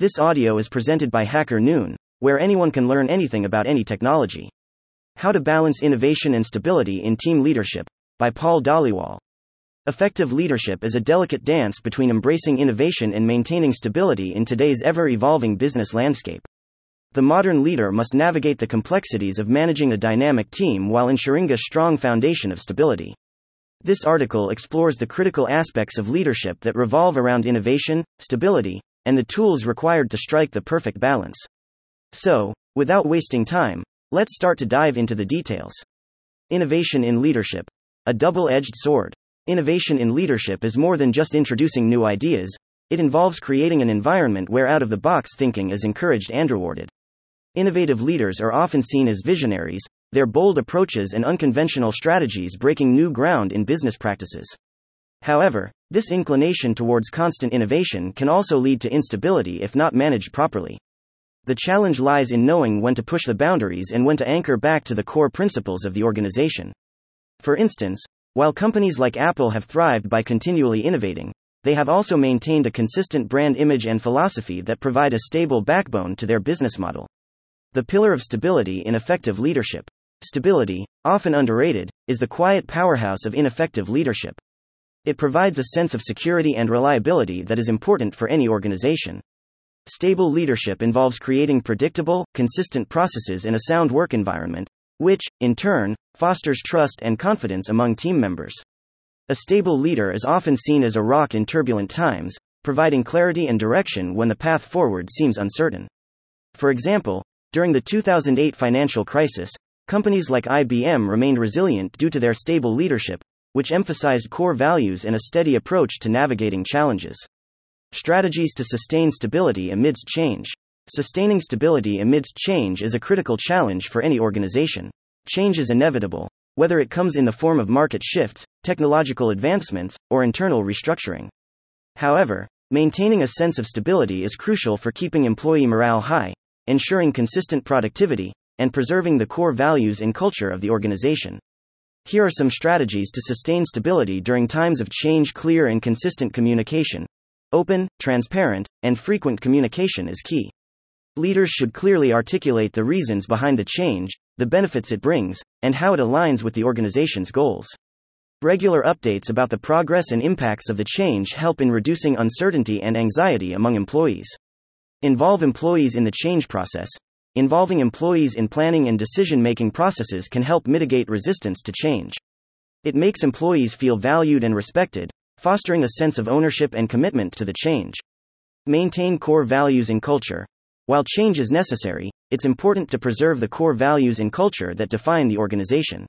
This audio is presented by Hacker Noon, where anyone can learn anything about any technology. How to Balance Innovation and Stability in Team Leadership by Paul Dhaliwal. Effective leadership is a delicate dance between embracing innovation and maintaining stability in today's ever evolving business landscape. The modern leader must navigate the complexities of managing a dynamic team while ensuring a strong foundation of stability. This article explores the critical aspects of leadership that revolve around innovation, stability, and the tools required to strike the perfect balance. So, without wasting time, let's start to dive into the details. Innovation in leadership. A double edged sword. Innovation in leadership is more than just introducing new ideas, it involves creating an environment where out of the box thinking is encouraged and rewarded. Innovative leaders are often seen as visionaries, their bold approaches and unconventional strategies breaking new ground in business practices. However, this inclination towards constant innovation can also lead to instability if not managed properly. The challenge lies in knowing when to push the boundaries and when to anchor back to the core principles of the organization. For instance, while companies like Apple have thrived by continually innovating, they have also maintained a consistent brand image and philosophy that provide a stable backbone to their business model. The pillar of stability in effective leadership. Stability, often underrated, is the quiet powerhouse of ineffective leadership. It provides a sense of security and reliability that is important for any organization. Stable leadership involves creating predictable, consistent processes in a sound work environment, which, in turn, fosters trust and confidence among team members. A stable leader is often seen as a rock in turbulent times, providing clarity and direction when the path forward seems uncertain. For example, during the 2008 financial crisis, companies like IBM remained resilient due to their stable leadership, which emphasized core values and a steady approach to navigating challenges. Strategies to sustain stability amidst change. Sustaining stability amidst change is a critical challenge for any organization. Change is inevitable, whether it comes in the form of market shifts, technological advancements, or internal restructuring. However, maintaining a sense of stability is crucial for keeping employee morale high, ensuring consistent productivity, and preserving the core values and culture of the organization. Here are some strategies to sustain stability during times of change. Clear and consistent communication. Open, transparent, and frequent communication is key. Leaders should clearly articulate the reasons behind the change, the benefits it brings, and how it aligns with the organization's goals. Regular updates about the progress and impacts of the change help in reducing uncertainty and anxiety among employees. Involve employees in the change process, Involving employees in planning and decision making processes can help mitigate resistance to change. It makes employees feel valued and respected, fostering a sense of ownership and commitment to the change. Maintain core values and culture. While change is necessary, it's important to preserve the core values and culture that define the organization.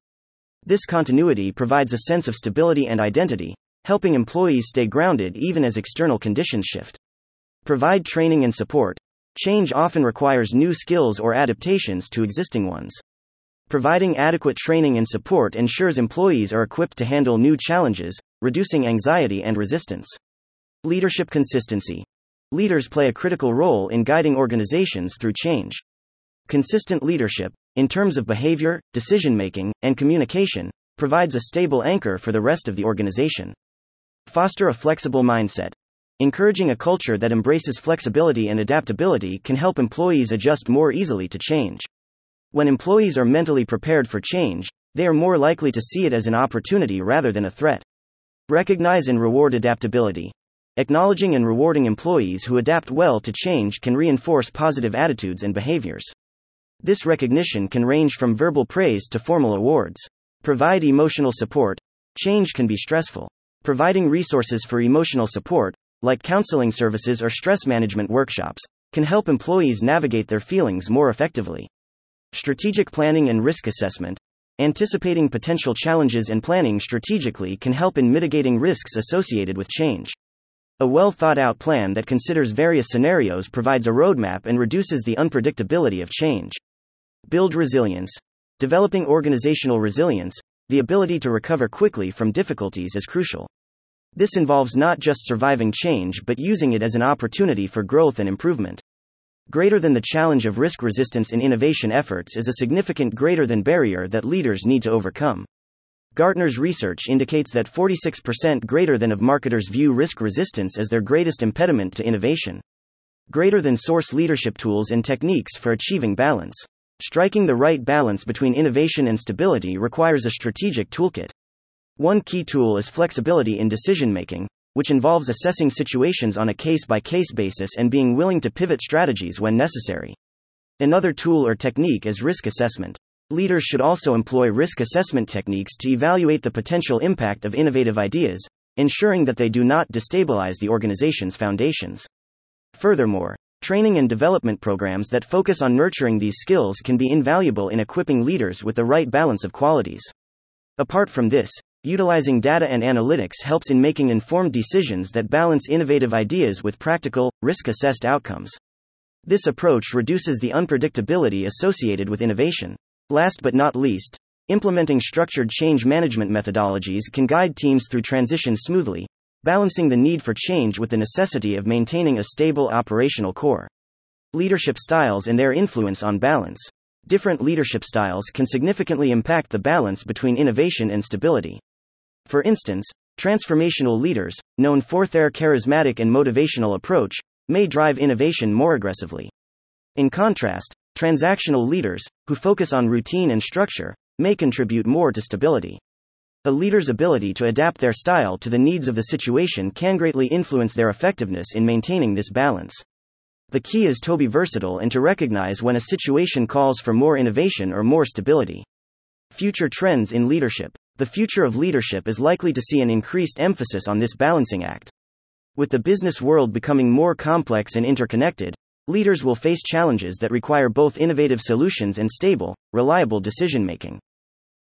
This continuity provides a sense of stability and identity, helping employees stay grounded even as external conditions shift. Provide training and support. Change often requires new skills or adaptations to existing ones. Providing adequate training and support ensures employees are equipped to handle new challenges, reducing anxiety and resistance. Leadership consistency. Leaders play a critical role in guiding organizations through change. Consistent leadership, in terms of behavior, decision making, and communication, provides a stable anchor for the rest of the organization. Foster a flexible mindset. Encouraging a culture that embraces flexibility and adaptability can help employees adjust more easily to change. When employees are mentally prepared for change, they are more likely to see it as an opportunity rather than a threat. Recognize and reward adaptability. Acknowledging and rewarding employees who adapt well to change can reinforce positive attitudes and behaviors. This recognition can range from verbal praise to formal awards. Provide emotional support. Change can be stressful. Providing resources for emotional support, like counseling services or stress management workshops, can help employees navigate their feelings more effectively. Strategic planning and risk assessment. Anticipating potential challenges and planning strategically can help in mitigating risks associated with change. A well thought out plan that considers various scenarios provides a roadmap and reduces the unpredictability of change. Build resilience. Developing organizational resilience, the ability to recover quickly from difficulties, is crucial. This involves not just surviving change but using it as an opportunity for growth and improvement. Greater than the challenge of risk resistance in innovation efforts is a significant greater than barrier that leaders need to overcome. Gartner's research indicates that 46% greater than of marketers view risk resistance as their greatest impediment to innovation. greater than source leadership tools and techniques for achieving balance. Striking the right balance between innovation and stability requires a strategic toolkit. One key tool is flexibility in decision making, which involves assessing situations on a case by case basis and being willing to pivot strategies when necessary. Another tool or technique is risk assessment. Leaders should also employ risk assessment techniques to evaluate the potential impact of innovative ideas, ensuring that they do not destabilize the organization's foundations. Furthermore, Training and development programs that focus on nurturing these skills can be invaluable in equipping leaders with the right balance of qualities. Apart from this, utilizing data and analytics helps in making informed decisions that balance innovative ideas with practical, risk assessed outcomes. This approach reduces the unpredictability associated with innovation. Last but not least, implementing structured change management methodologies can guide teams through transition smoothly, balancing the need for change with the necessity of maintaining a stable operational core. Leadership styles and their influence on balance. Different leadership styles can significantly impact the balance between innovation and stability. For instance, transformational leaders, known for their charismatic and motivational approach, may drive innovation more aggressively. In contrast, transactional leaders, who focus on routine and structure, may contribute more to stability. A leader's ability to adapt their style to the needs of the situation can greatly influence their effectiveness in maintaining this balance. The key is to be versatile and to recognize when a situation calls for more innovation or more stability. Future trends in leadership. The future of leadership is likely to see an increased emphasis on this balancing act. With the business world becoming more complex and interconnected, leaders will face challenges that require both innovative solutions and stable, reliable decision making.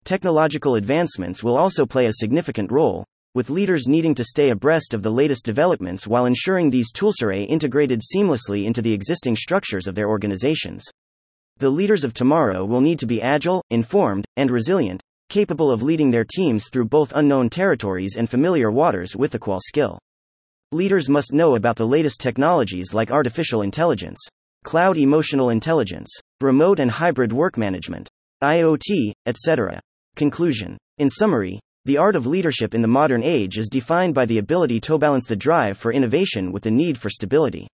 Technological advancements will also play a significant role, with leaders needing to stay abreast of the latest developments while ensuring these tools are integrated seamlessly into the existing structures of their organizations. The leaders of tomorrow will need to be agile, informed, and resilient, capable of leading their teams through both unknown territories and familiar waters with equal skill. Leaders must know about the latest technologies like artificial intelligence, cloud emotional intelligence, remote and hybrid work management, IoT, etc. Conclusion. In summary, the art of leadership in the modern age is defined by the ability to balance the drive for innovation with the need for stability.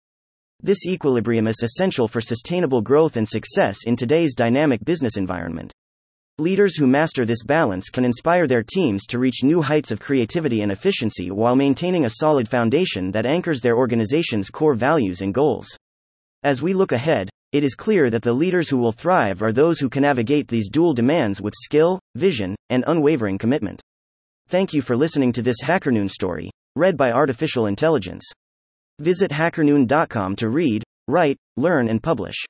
This equilibrium is essential for sustainable growth and success in today's dynamic business environment. Leaders who master this balance can inspire their teams to reach new heights of creativity and efficiency while maintaining a solid foundation that anchors their organization's core values and goals. As we look ahead, it is clear that the leaders who will thrive are those who can navigate these dual demands with skill, vision, and unwavering commitment. Thank you for listening to this HackerNoon story, read by Artificial Intelligence. Visit hackerNoon.com to read, write, learn, and publish.